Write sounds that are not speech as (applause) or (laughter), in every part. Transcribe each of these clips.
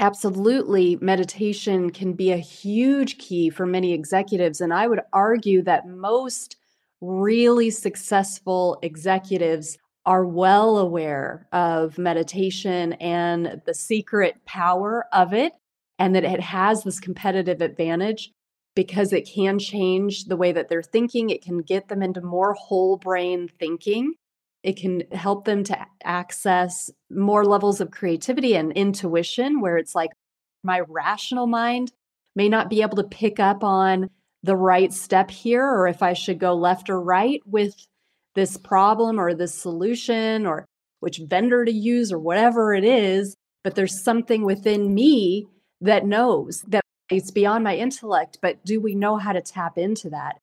Absolutely, meditation can be a huge key for many executives. And I would argue that most really successful executives are well aware of meditation and the secret power of it, and that it has this competitive advantage because it can change the way that they're thinking. It can get them into more whole brain thinking. It can help them to access more levels of creativity and intuition, where it's like my rational mind may not be able to pick up on the right step here, or if I should go left or right with this problem or this solution, or which vendor to use, or whatever it is. But there's something within me that knows that it's beyond my intellect. But do we know how to tap into that?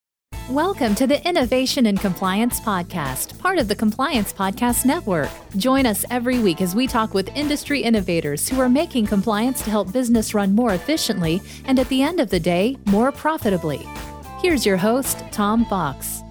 Welcome to the Innovation in Compliance Podcast, part of the Compliance Podcast Network. Join us every week as we talk with industry innovators who are making compliance to help business run more efficiently and at the end of the day, more profitably. Here's your host, Tom Fox.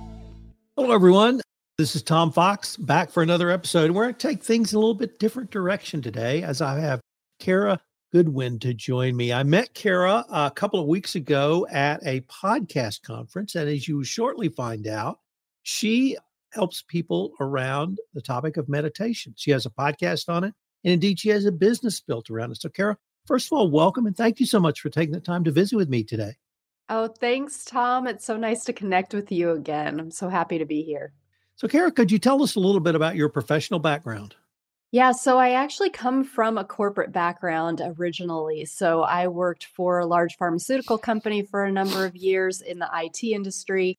Hello, everyone. This is Tom Fox back for another episode. We're going to take things in a little bit different direction today as I have Kara Goodwin to join me. I met Kara a couple of weeks ago at a podcast conference. And as you will shortly find out, she helps people around the topic of meditation. She has a podcast on it. And indeed, she has a business built around it. So, Kara, first of all, welcome and thank you so much for taking the time to visit with me today. Oh, thanks, Tom. It's so nice to connect with you again. I'm so happy to be here. So, Kara, could you tell us a little bit about your professional background? Yeah, so I actually come from a corporate background originally. So I worked for a large pharmaceutical company for a number of years in the IT industry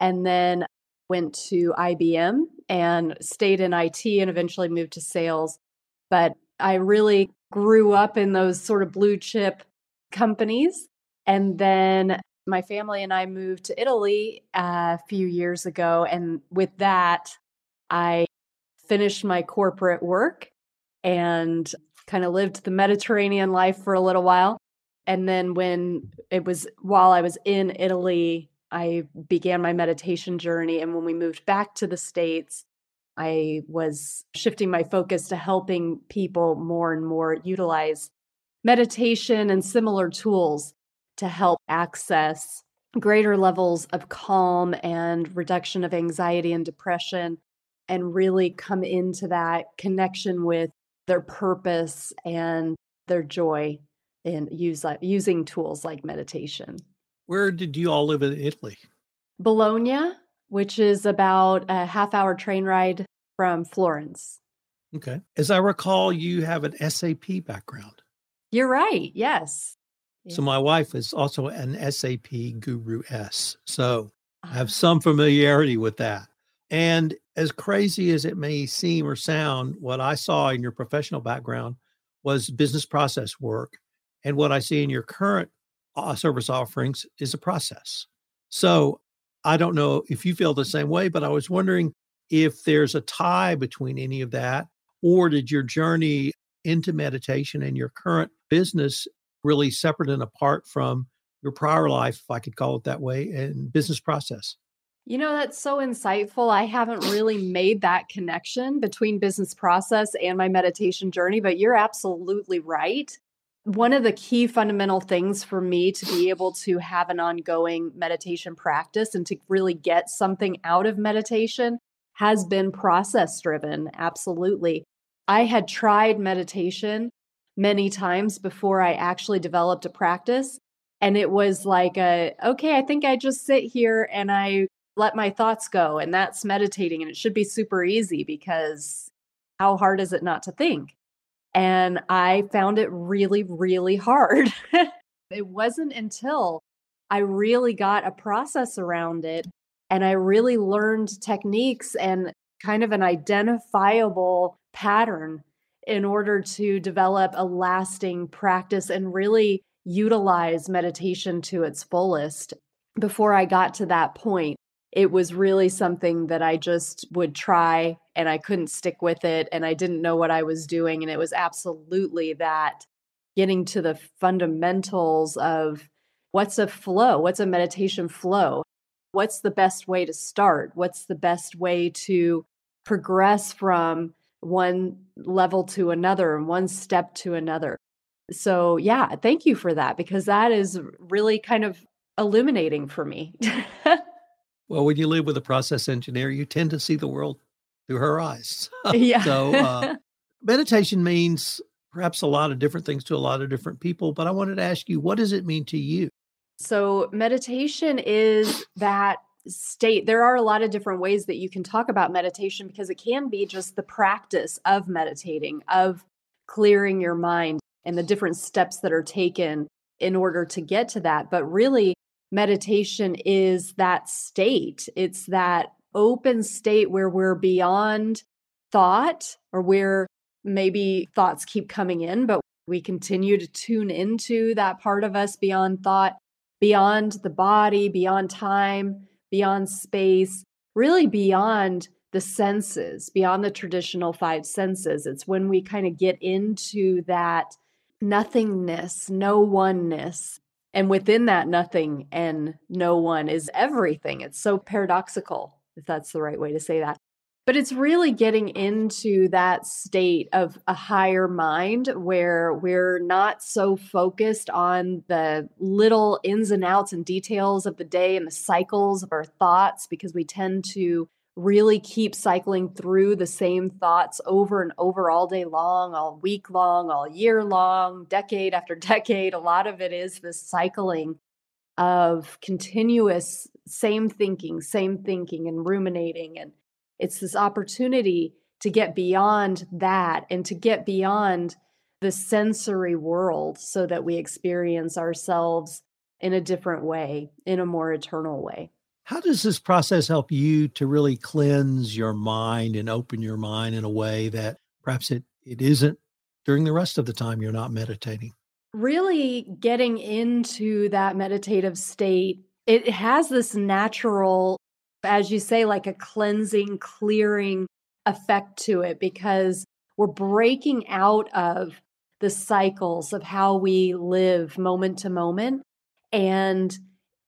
and then went to IBM and stayed in IT and eventually moved to sales. But I really grew up in those sort of blue chip companies. And then my family and I moved to Italy a few years ago. And with that, I finished my corporate work and kind of lived the Mediterranean life for a little while. And then when it was while I was in Italy, I began my meditation journey. And when we moved back to the States, I was shifting my focus to helping people more and more utilize meditation and similar tools to help access greater levels of calm and reduction of anxiety and depression and really come into that connection with their purpose and their joy in use, using tools like meditation. Where did you all live in Italy? Bologna, which is about a half hour train ride from Florence. Okay. As I recall, you have an SAP background. You're right. Yes. So my wife is also an SAP Guru S. So I have ah. some familiarity with that. And as crazy as it may seem or sound, what I saw in your professional background was business process work. And what I see in your current uh, service offerings is a process. So I don't know if you feel the same way, but I was wondering if there's a tie between any of that, or did your journey into meditation and your current business really separate and apart from your prior life, if I could call it that way, and business process? You know, that's so insightful. I haven't really made that connection between business process and my meditation journey, but you're absolutely right. One of the key fundamental things for me to be able to have an ongoing meditation practice and to really get something out of meditation has been process driven. Absolutely. I had tried meditation many times before I actually developed a practice. And it was like a, okay, I think I just sit here and I let my thoughts go. And that's meditating. And it should be super easy because how hard is it not to think? And I found it really, really hard. (laughs) it wasn't until I really got a process around it and I really learned techniques and kind of an identifiable pattern in order to develop a lasting practice and really utilize meditation to its fullest. Before I got to that point, it was really something that I just would try and I couldn't stick with it and I didn't know what I was doing. And it was absolutely that getting to the fundamentals of what's a flow, what's a meditation flow, what's the best way to start, what's the best way to progress from one level to another and one step to another. So, yeah, thank you for that because that is really kind of illuminating for me. (laughs) well, when you live with a process engineer, you tend to see the world through her eyes. (laughs) (laughs) yeah. so, uh, (laughs) meditation means perhaps a lot of different things to a lot of different people, but I wanted to ask you, what does it mean to you? So, meditation is that state. There are a lot of different ways that you can talk about meditation because it can be just the practice of meditating, of clearing your mind, and the different steps that are taken in order to get to that. But really, meditation is that state. It's that open state where we're beyond thought or where maybe thoughts keep coming in, but we continue to tune into that part of us beyond thought, beyond the body, beyond time, beyond space, really beyond the senses, beyond the traditional five senses. It's when we kind of get into that nothingness, no oneness. And within that nothing and no one is everything. It's so paradoxical, if that's the right way to say that. But it's really getting into that state of a higher mind where we're not so focused on the little ins and outs and details of the day and the cycles of our thoughts because we tend to really keep cycling through the same thoughts over and over all day long, all week long, all year long, decade after (laughs) decade. A lot of it is this cycling of continuous same thinking, same thinking, and ruminating and it's this opportunity to get beyond that and to get beyond the sensory world so that we experience ourselves in a different way, in a more eternal way. How does this process help you to really cleanse your mind and open your mind in a way that perhaps it, it isn't during the rest of the time you're not meditating? Really getting into that meditative state, it has this natural as you say, like a cleansing, clearing effect to it because we're breaking out of the cycles of how we live moment to moment. And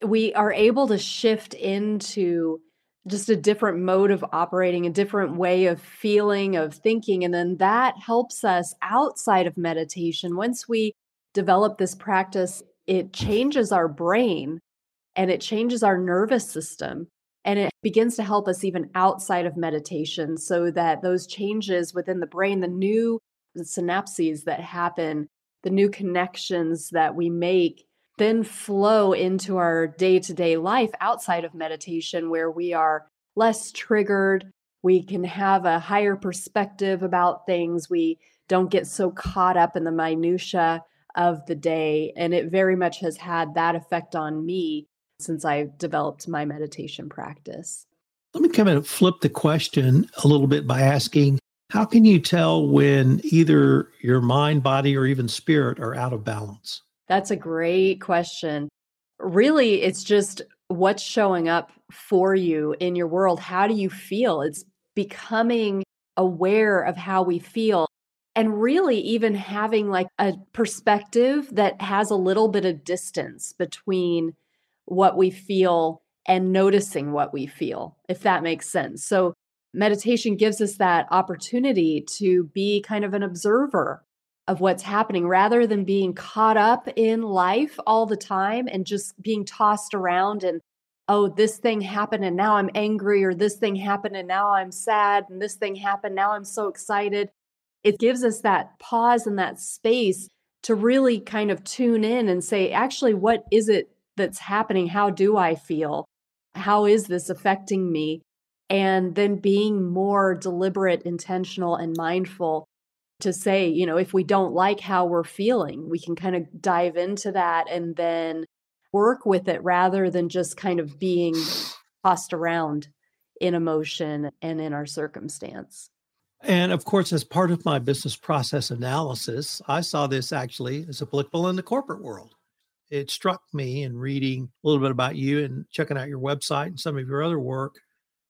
we are able to shift into just a different mode of operating, a different way of feeling, of thinking. And then that helps us outside of meditation. Once we develop this practice, it changes our brain and it changes our nervous system. And it begins to help us even outside of meditation so that those changes within the brain, the new synapses that happen, the new connections that we make, then flow into our day to day life outside of meditation, where we are less triggered. We can have a higher perspective about things. We don't get so caught up in the minutia of the day. And it very much has had that effect on me since I've developed my meditation practice. Let me kind of flip the question a little bit by asking how can you tell when either your mind, body, or even spirit are out of balance? That's a great question. Really, it's just what's showing up for you in your world. How do you feel? It's becoming aware of how we feel and really even having like a perspective that has a little bit of distance between what we feel and noticing what we feel, if that makes sense. So, meditation gives us that opportunity to be kind of an observer of what's happening rather than being caught up in life all the time and just being tossed around and oh this thing happened and now i'm angry or this thing happened and now i'm sad and this thing happened now i'm so excited it gives us that pause and that space to really kind of tune in and say actually what is it that's happening. How do I feel? How is this affecting me? And then being more deliberate, intentional, and mindful to say, you know, if we don't like how we're feeling, we can kind of dive into that and then work with it rather than just kind of being tossed around in emotion and in our circumstance. And of course, as part of my business process analysis, I saw this actually as applicable in the corporate world it struck me in reading a little bit about you and checking out your website and some of your other work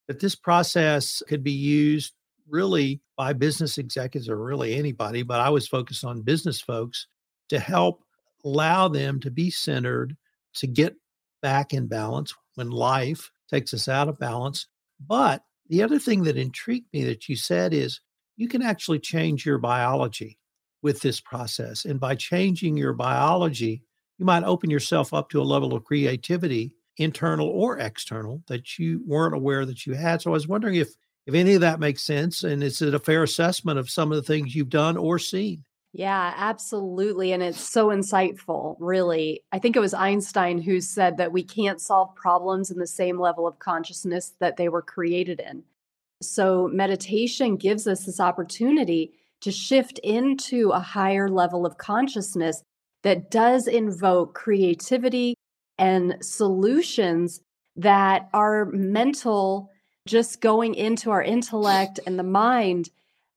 that this process could be used really by business executives or really anybody, but I was focused on business folks to help allow them to be centered, to get back in balance when life takes us out of balance. But the other thing that intrigued me that you said is you can actually change your biology with this process. And by changing your biology, you might open yourself up to a level of creativity, internal or external, that you weren't aware that you had. So I was wondering if if any of that makes sense and is it a fair assessment of some of the things you've done or seen? Yeah, absolutely. And it's so insightful, really. I think it was Einstein who said that we can't solve problems in the same level of consciousness that they were created in. So, meditation gives us this opportunity to shift into a higher level of consciousness that does invoke creativity and solutions that are mental, just going into our intellect and the mind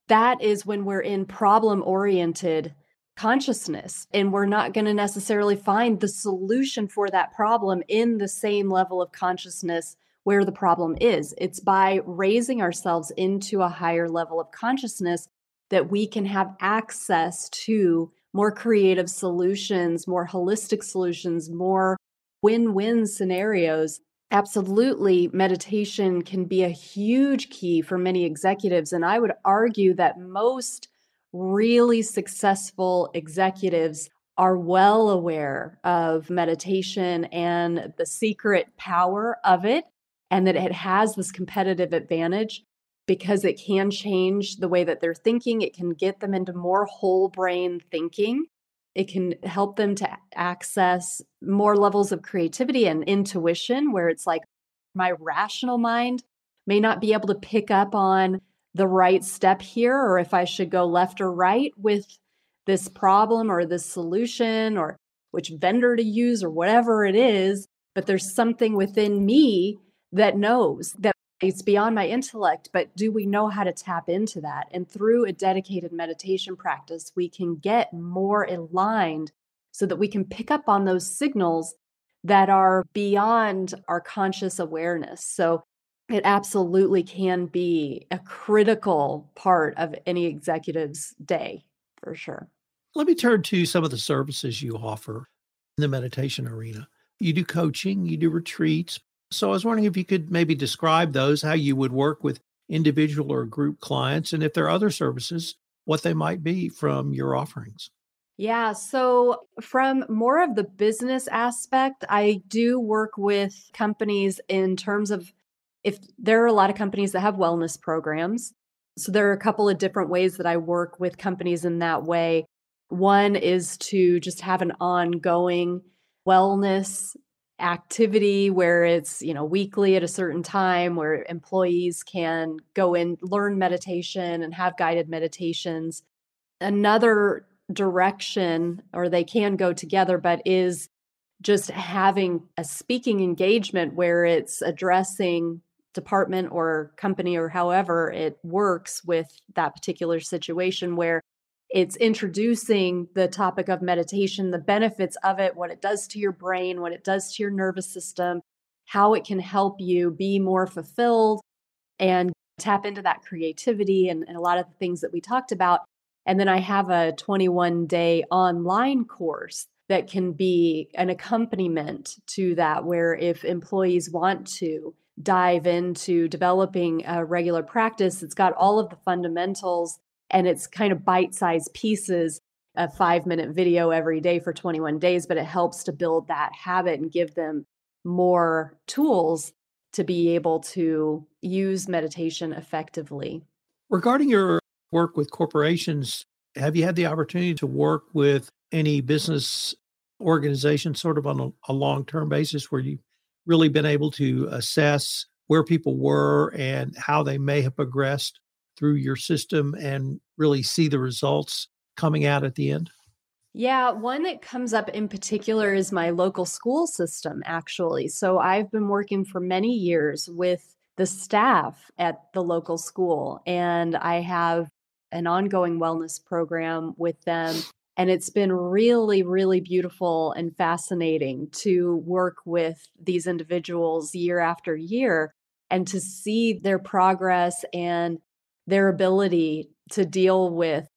that is when we're in problem oriented consciousness and we're not going to necessarily find the solution for that problem in the same level of consciousness where the problem is. It's by raising ourselves into a higher level of consciousness that we can have access to more creative solutions, more holistic solutions, more win win scenarios Absolutely. Meditation can be a huge key for many executives. And I would argue that most really successful executives are well aware of meditation and the secret power of it, and that it has this competitive advantage because it can change the way that they're thinking. It can get them into more whole brain thinking it can help them to access more levels of creativity and intuition, where it's like my rational mind may not be able to pick up on the right step here, or if I should go left or right with this problem or this solution, or which vendor to use, or whatever it is. But there's something within me that knows that it's beyond my intellect, but do we know how to tap into that? And through a dedicated meditation practice, we can get more aligned so that we can pick up on those signals that are beyond our conscious awareness. So it absolutely can be a critical part of any executive's day for sure. Let me turn to some of the services you offer in the meditation arena. You do coaching, you do retreats, so I was wondering if you could maybe describe those, how you would work with individual or group clients, and if there are other services, what they might be from your offerings. Yeah. So, from more of the business aspect, I do work with companies in terms of if there are a lot of companies that have wellness programs. So, there are a couple of different ways that I work with companies in that way. One is to just have an ongoing wellness activity where it's you know weekly at a certain time where employees can go in learn meditation and have guided meditations. Another direction or they can go together but is just having a speaking engagement where it's addressing department or company or however it works with that particular situation where it's introducing the topic of meditation, the benefits of it, what it does to your brain, what it does to your nervous system, how it can help you be more fulfilled and tap into that creativity and, and a lot of the things that we talked about. And then I have a 21 day online course that can be an accompaniment to that, where if employees want to dive into developing a regular practice, it's got all of the fundamentals and it's kind of bite-sized pieces a five minute video every day for 21 days but it helps to build that habit and give them more tools to be able to use meditation effectively. Regarding your work with corporations have you had the opportunity to work with any business organizations sort of on a, a long-term basis where you've really been able to assess where people were and how they may have progressed through your system and really see the results coming out at the end? Yeah, one that comes up in particular is my local school system, actually. So I've been working for many years with the staff at the local school, and I have an ongoing wellness program with them. And it's been really, really beautiful and fascinating to work with these individuals year after year and to see their progress and their ability to deal with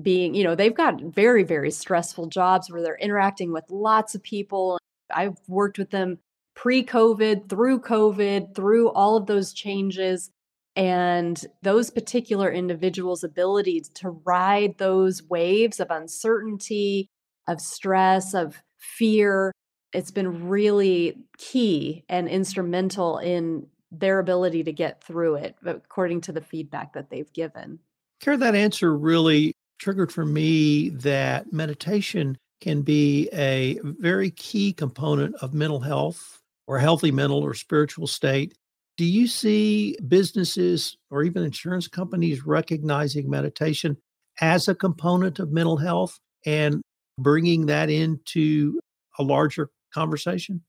being, you know, they've got very, very stressful jobs where they're interacting with lots of people. I've worked with them pre COVID, through COVID, through all of those changes. And those particular individuals' ability to ride those waves of uncertainty, of stress, of fear, it's been really key and instrumental in their ability to get through it, according to the feedback that they've given. Kara, that answer really triggered for me that meditation can be a very key component of mental health or healthy mental or spiritual state. Do you see businesses or even insurance companies recognizing meditation as a component of mental health and bringing that into a larger conversation?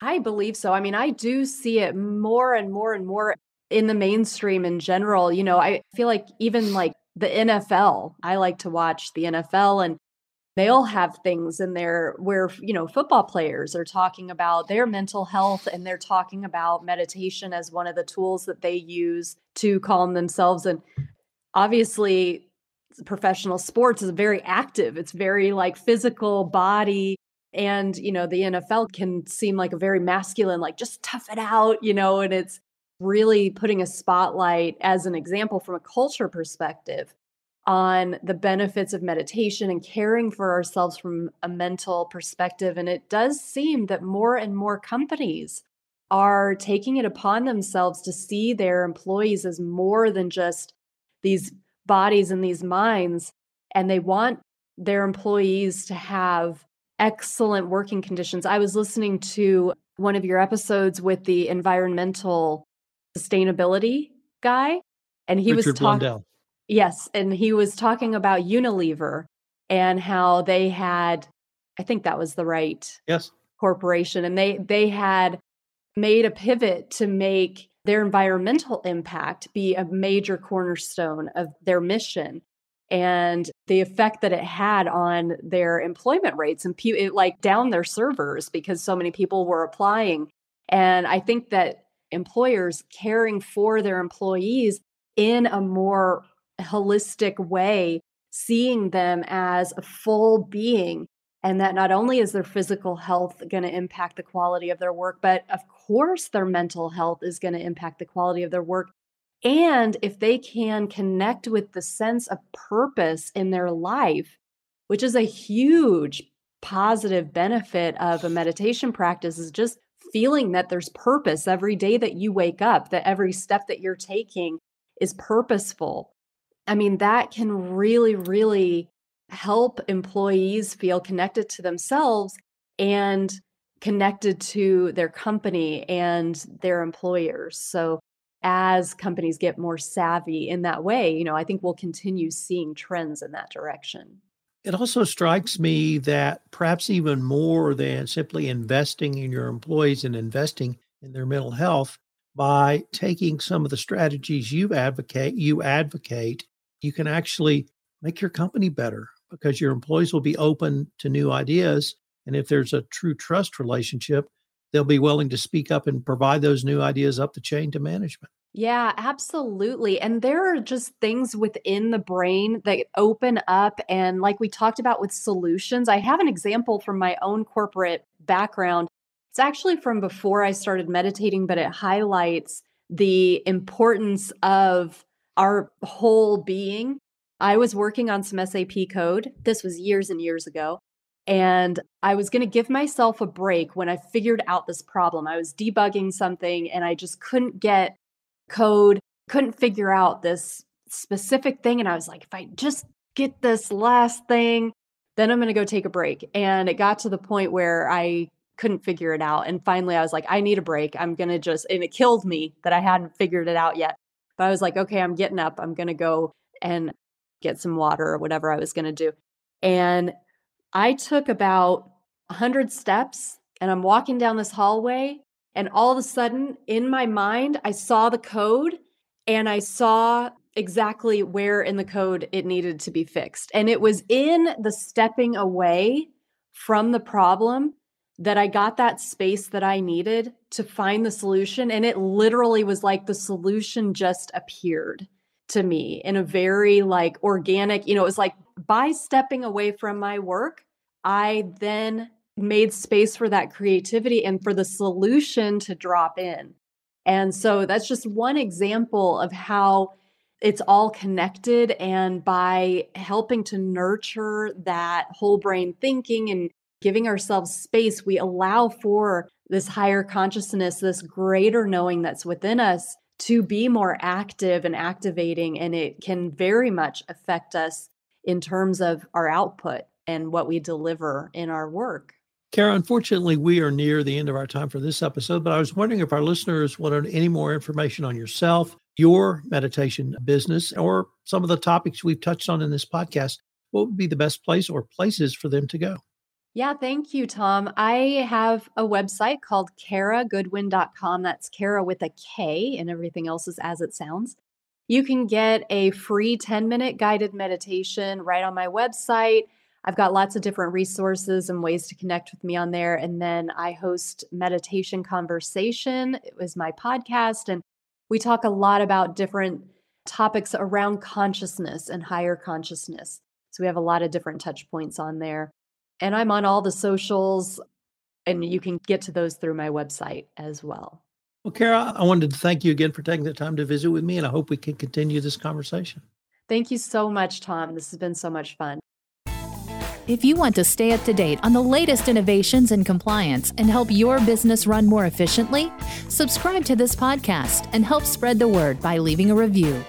I believe so. I mean, I do see it more and more and more in the mainstream in general. You know, I feel like even like the NFL, I like to watch the NFL and they all have things in there where you know football players are talking about their mental health and they're talking about meditation as one of the tools that they use to calm themselves and obviously professional sports is very active it's very like physical body and you know the NFL can seem like a very masculine like just tough it out you know and it's really putting a spotlight as an example from a culture perspective on the benefits of meditation and caring for ourselves from a mental perspective. And it does seem that more and more companies are taking it upon themselves to see their employees as more than just these bodies and these minds. And they want their employees to have excellent working conditions. I was listening to one of your episodes with the environmental sustainability guy, and he Richard was talking. Yes, and he was talking about Unilever and how they had I think that was the right yes corporation and they they had made a pivot to make their environmental impact be a major cornerstone of their mission and the effect that it had on their employment rates and pe- it like down their servers because so many people were applying and i think that employers caring for their employees in a more holistic way, seeing them as a full being. And that not only is their physical health going to impact the quality of their work, but of course, their mental health is going to impact the quality of their work. And if they can connect with the sense of purpose in their life, which is a huge positive benefit of a meditation practice, is just feeling that there's purpose every day that you wake up, that every step that you're taking is purposeful. I mean, that can really, really help employees feel connected to themselves and connected to their company and their employers. So, as companies get more savvy in that way, you know, I think we'll continue seeing trends in that direction. It also strikes me that perhaps even more than simply investing in your employees and investing in their mental health by taking some of the strategies you advocate you advocate you can actually make your company better because your employees will be open to new ideas. And if there's a true trust relationship, they'll be willing to speak up and provide those new ideas up the chain to management. Yeah, absolutely. And there are just things within the brain that open up. And like we talked about with solutions, I have an example from my own corporate background. It's actually from before I started meditating, but it highlights the importance of our whole being. I was working on some SAP code. This was years and years ago. And I was going to give myself a break when I figured out this problem. I was debugging something and I just couldn't get code, couldn't figure out this specific thing. And I was like, if I just get this last thing, then I'm going to go take a break. And it got to the point where I couldn't figure it out. And finally, I was like, I need a break. I'm going to just, and it killed me that I hadn't figured it out yet. But I was like, okay, I'm getting up. I'm going to go and get some water or whatever I was going to do. And I took about 100 steps and I'm walking down this hallway. And all of a sudden, in my mind, I saw the code and I saw exactly where in the code it needed to be fixed. And it was in the stepping away from the problem that I got that space that I needed to find the solution. And it literally was like the solution just appeared to me in a very like organic, you know, it was like by stepping away from my work, I then made space for that creativity and for the solution to drop in. And so that's just one example of how it's all connected. And by helping to nurture that whole brain thinking and giving ourselves space, we allow for this higher consciousness, this greater knowing that's within us to be more active and activating. And it can very much affect us in terms of our output and what we deliver in our work. Kara, unfortunately, we are near the end of our time for this episode, but I was wondering if our listeners wanted any more information on yourself, your meditation business, or some of the topics we've touched on in this podcast, what would be the best place or places for them to go? Yeah, thank you, Tom. I have a website called karagoodwin.com. That's Kara with a K, and everything else is as it sounds. You can get a free 10 minute guided meditation right on my website. I've got lots of different resources and ways to connect with me on there. And then I host Meditation Conversation. It was my podcast, and we talk a lot about different topics around consciousness and higher consciousness. So we have a lot of different touch points on there. And I'm on all the socials, and you can get to those through my website as well. Well, Kara, I wanted to thank you again for taking the time to visit with me, and I hope we can continue this conversation. Thank you so much, Tom. This has been so much fun. If you want to stay up to date on the latest innovations in compliance and help your business run more efficiently, subscribe to this podcast and help spread the word by leaving a review.